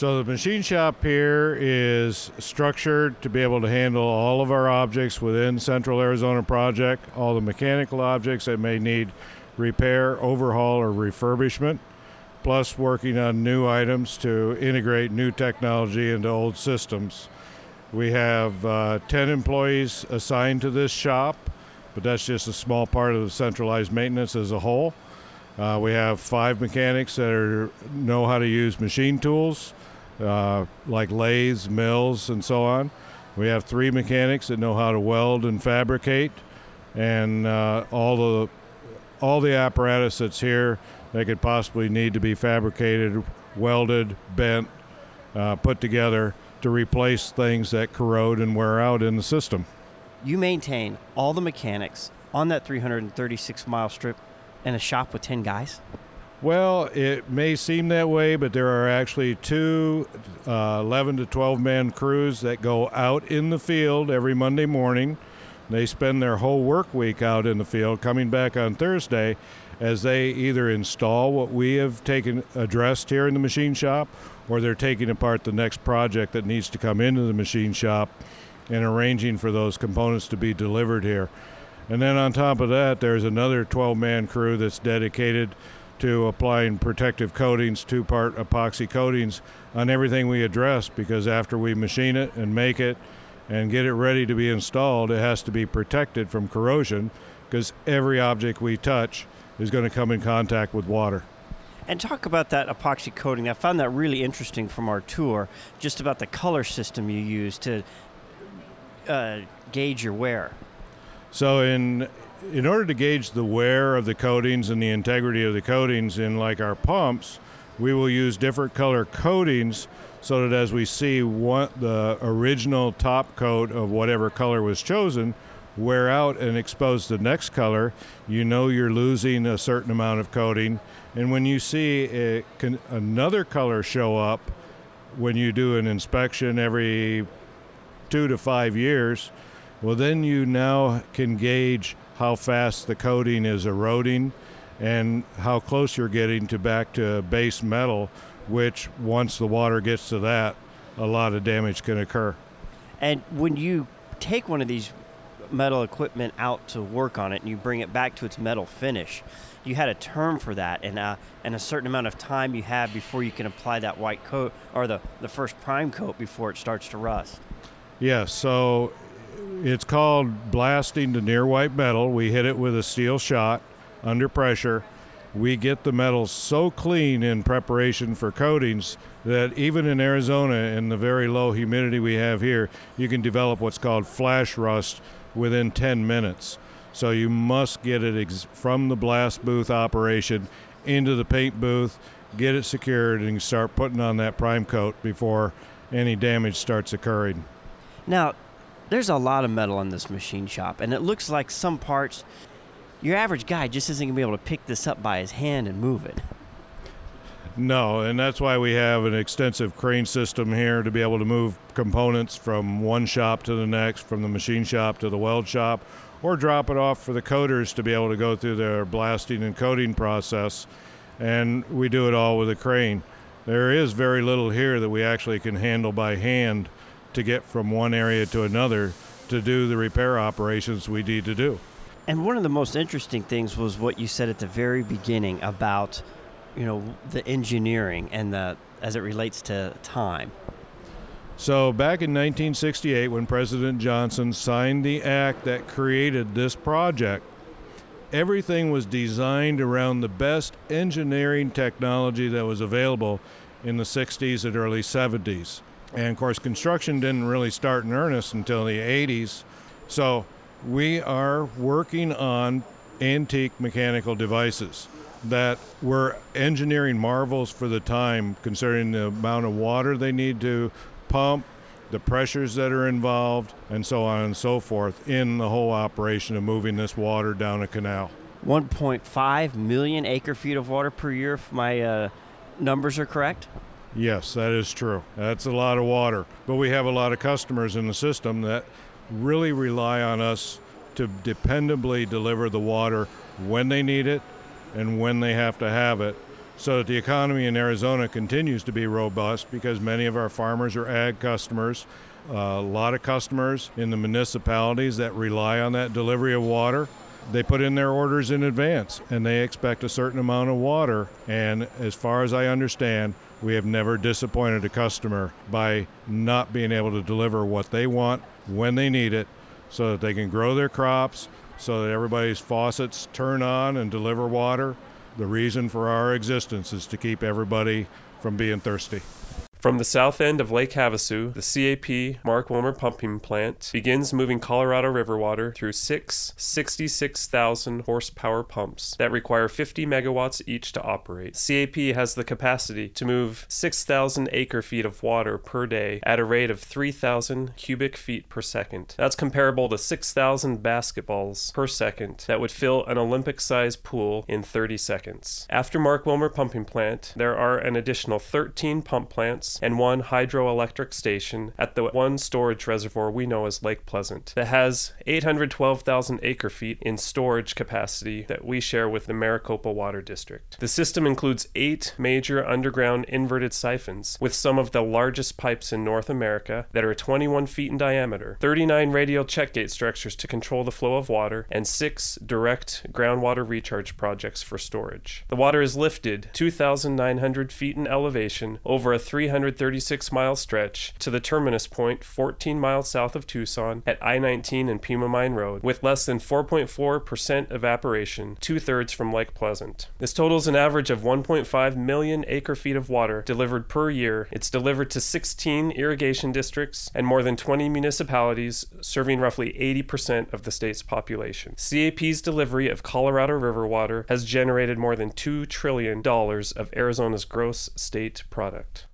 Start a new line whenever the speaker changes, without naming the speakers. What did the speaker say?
So the machine shop here is structured to be able to handle all of our objects within Central Arizona Project, all the mechanical objects that may need repair, overhaul, or refurbishment, plus working on new items to integrate new technology into old systems. We have uh, 10 employees assigned to this shop, but that's just a small part of the centralized maintenance as a whole. Uh, we have five mechanics that are, know how to use machine tools uh, like lathes, mills, and so on. We have three mechanics that know how to weld and fabricate, and uh, all the all the apparatus that's here that could possibly need to be fabricated, welded, bent, uh, put together to replace things that corrode and wear out in the system.
You maintain all the mechanics on that 336 mile strip in a shop with 10 guys?
Well, it may seem that way, but there are actually two uh, 11 to 12 man crews that go out in the field every Monday morning. They spend their whole work week out in the field, coming back on Thursday as they either install what we have taken addressed here in the machine shop or they're taking apart the next project that needs to come into the machine shop and arranging for those components to be delivered here. And then on top of that, there's another 12 man crew that's dedicated to applying protective coatings, two part epoxy coatings on everything we address because after we machine it and make it and get it ready to be installed, it has to be protected from corrosion because every object we touch is going to come in contact with water.
And talk about that epoxy coating. I found that really interesting from our tour, just about the color system you use to uh, gauge your wear.
So, in in order to gauge the wear of the coatings and the integrity of the coatings in like our pumps, we will use different color coatings so that as we see what the original top coat of whatever color was chosen wear out and expose the next color, you know you're losing a certain amount of coating. And when you see can, another color show up when you do an inspection every two to five years, well, then you now can gauge how fast the coating is eroding and how close you're getting to back to base metal, which once the water gets to that, a lot of damage can occur.
And when you take one of these metal equipment out to work on it and you bring it back to its metal finish, you had a term for that and, uh, and a certain amount of time you have before you can apply that white coat or the, the first prime coat before it starts to rust.
Yes, so it's called blasting to near white metal. We hit it with a steel shot under pressure. We get the metal so clean in preparation for coatings that even in Arizona, in the very low humidity we have here, you can develop what's called flash rust within 10 minutes. So you must get it ex- from the blast booth operation into the paint booth, get it secured, and start putting on that prime coat before any damage starts occurring.
Now, there's a lot of metal in this machine shop, and it looks like some parts your average guy just isn't going to be able to pick this up by his hand and move it.
No, and that's why we have an extensive crane system here to be able to move components from one shop to the next, from the machine shop to the weld shop, or drop it off for the coders to be able to go through their blasting and coating process. And we do it all with a crane. There is very little here that we actually can handle by hand to get from one area to another to do the repair operations we need to do.
And one of the most interesting things was what you said at the very beginning about, you know, the engineering and the as it relates to time.
So, back in 1968, when President Johnson signed the act that created this project, everything was designed around the best engineering technology that was available in the 60s and early 70s. And of course, construction didn't really start in earnest until the 80s. So we are working on antique mechanical devices that were engineering marvels for the time considering the amount of water they need to pump, the pressures that are involved, and so on and so forth in the whole operation of moving this water down a canal.
1.5 million acre feet of water per year, if my uh, numbers are correct?
Yes, that is true. That's a lot of water. But we have a lot of customers in the system that really rely on us to dependably deliver the water when they need it and when they have to have it so that the economy in Arizona continues to be robust because many of our farmers are ag customers. A lot of customers in the municipalities that rely on that delivery of water. They put in their orders in advance and they expect a certain amount of water. And as far as I understand, we have never disappointed a customer by not being able to deliver what they want when they need it so that they can grow their crops, so that everybody's faucets turn on and deliver water. The reason for our existence is to keep everybody from being thirsty.
From the south end of Lake Havasu, the CAP Mark Wilmer pumping plant begins moving Colorado River water through six 66,000 horsepower pumps that require 50 megawatts each to operate. CAP has the capacity to move 6,000 acre feet of water per day at a rate of 3,000 cubic feet per second. That's comparable to 6,000 basketballs per second that would fill an Olympic sized pool in 30 seconds. After Mark Wilmer pumping plant, there are an additional 13 pump plants and one hydroelectric station at the one storage reservoir we know as Lake Pleasant that has 812,000 acre feet in storage capacity that we share with the Maricopa Water District. The system includes eight major underground inverted siphons with some of the largest pipes in North America that are 21 feet in diameter, 39 radial check gate structures to control the flow of water, and six direct groundwater recharge projects for storage. The water is lifted 2,900 feet in elevation over a 300 136 mile stretch to the terminus point 14 miles south of Tucson at I 19 and Pima Mine Road, with less than 4.4% evaporation, two thirds from Lake Pleasant. This totals an average of 1.5 million acre feet of water delivered per year. It's delivered to 16 irrigation districts and more than 20 municipalities, serving roughly 80% of the state's population. CAP's delivery of Colorado River water has generated more than $2 trillion of Arizona's gross state product.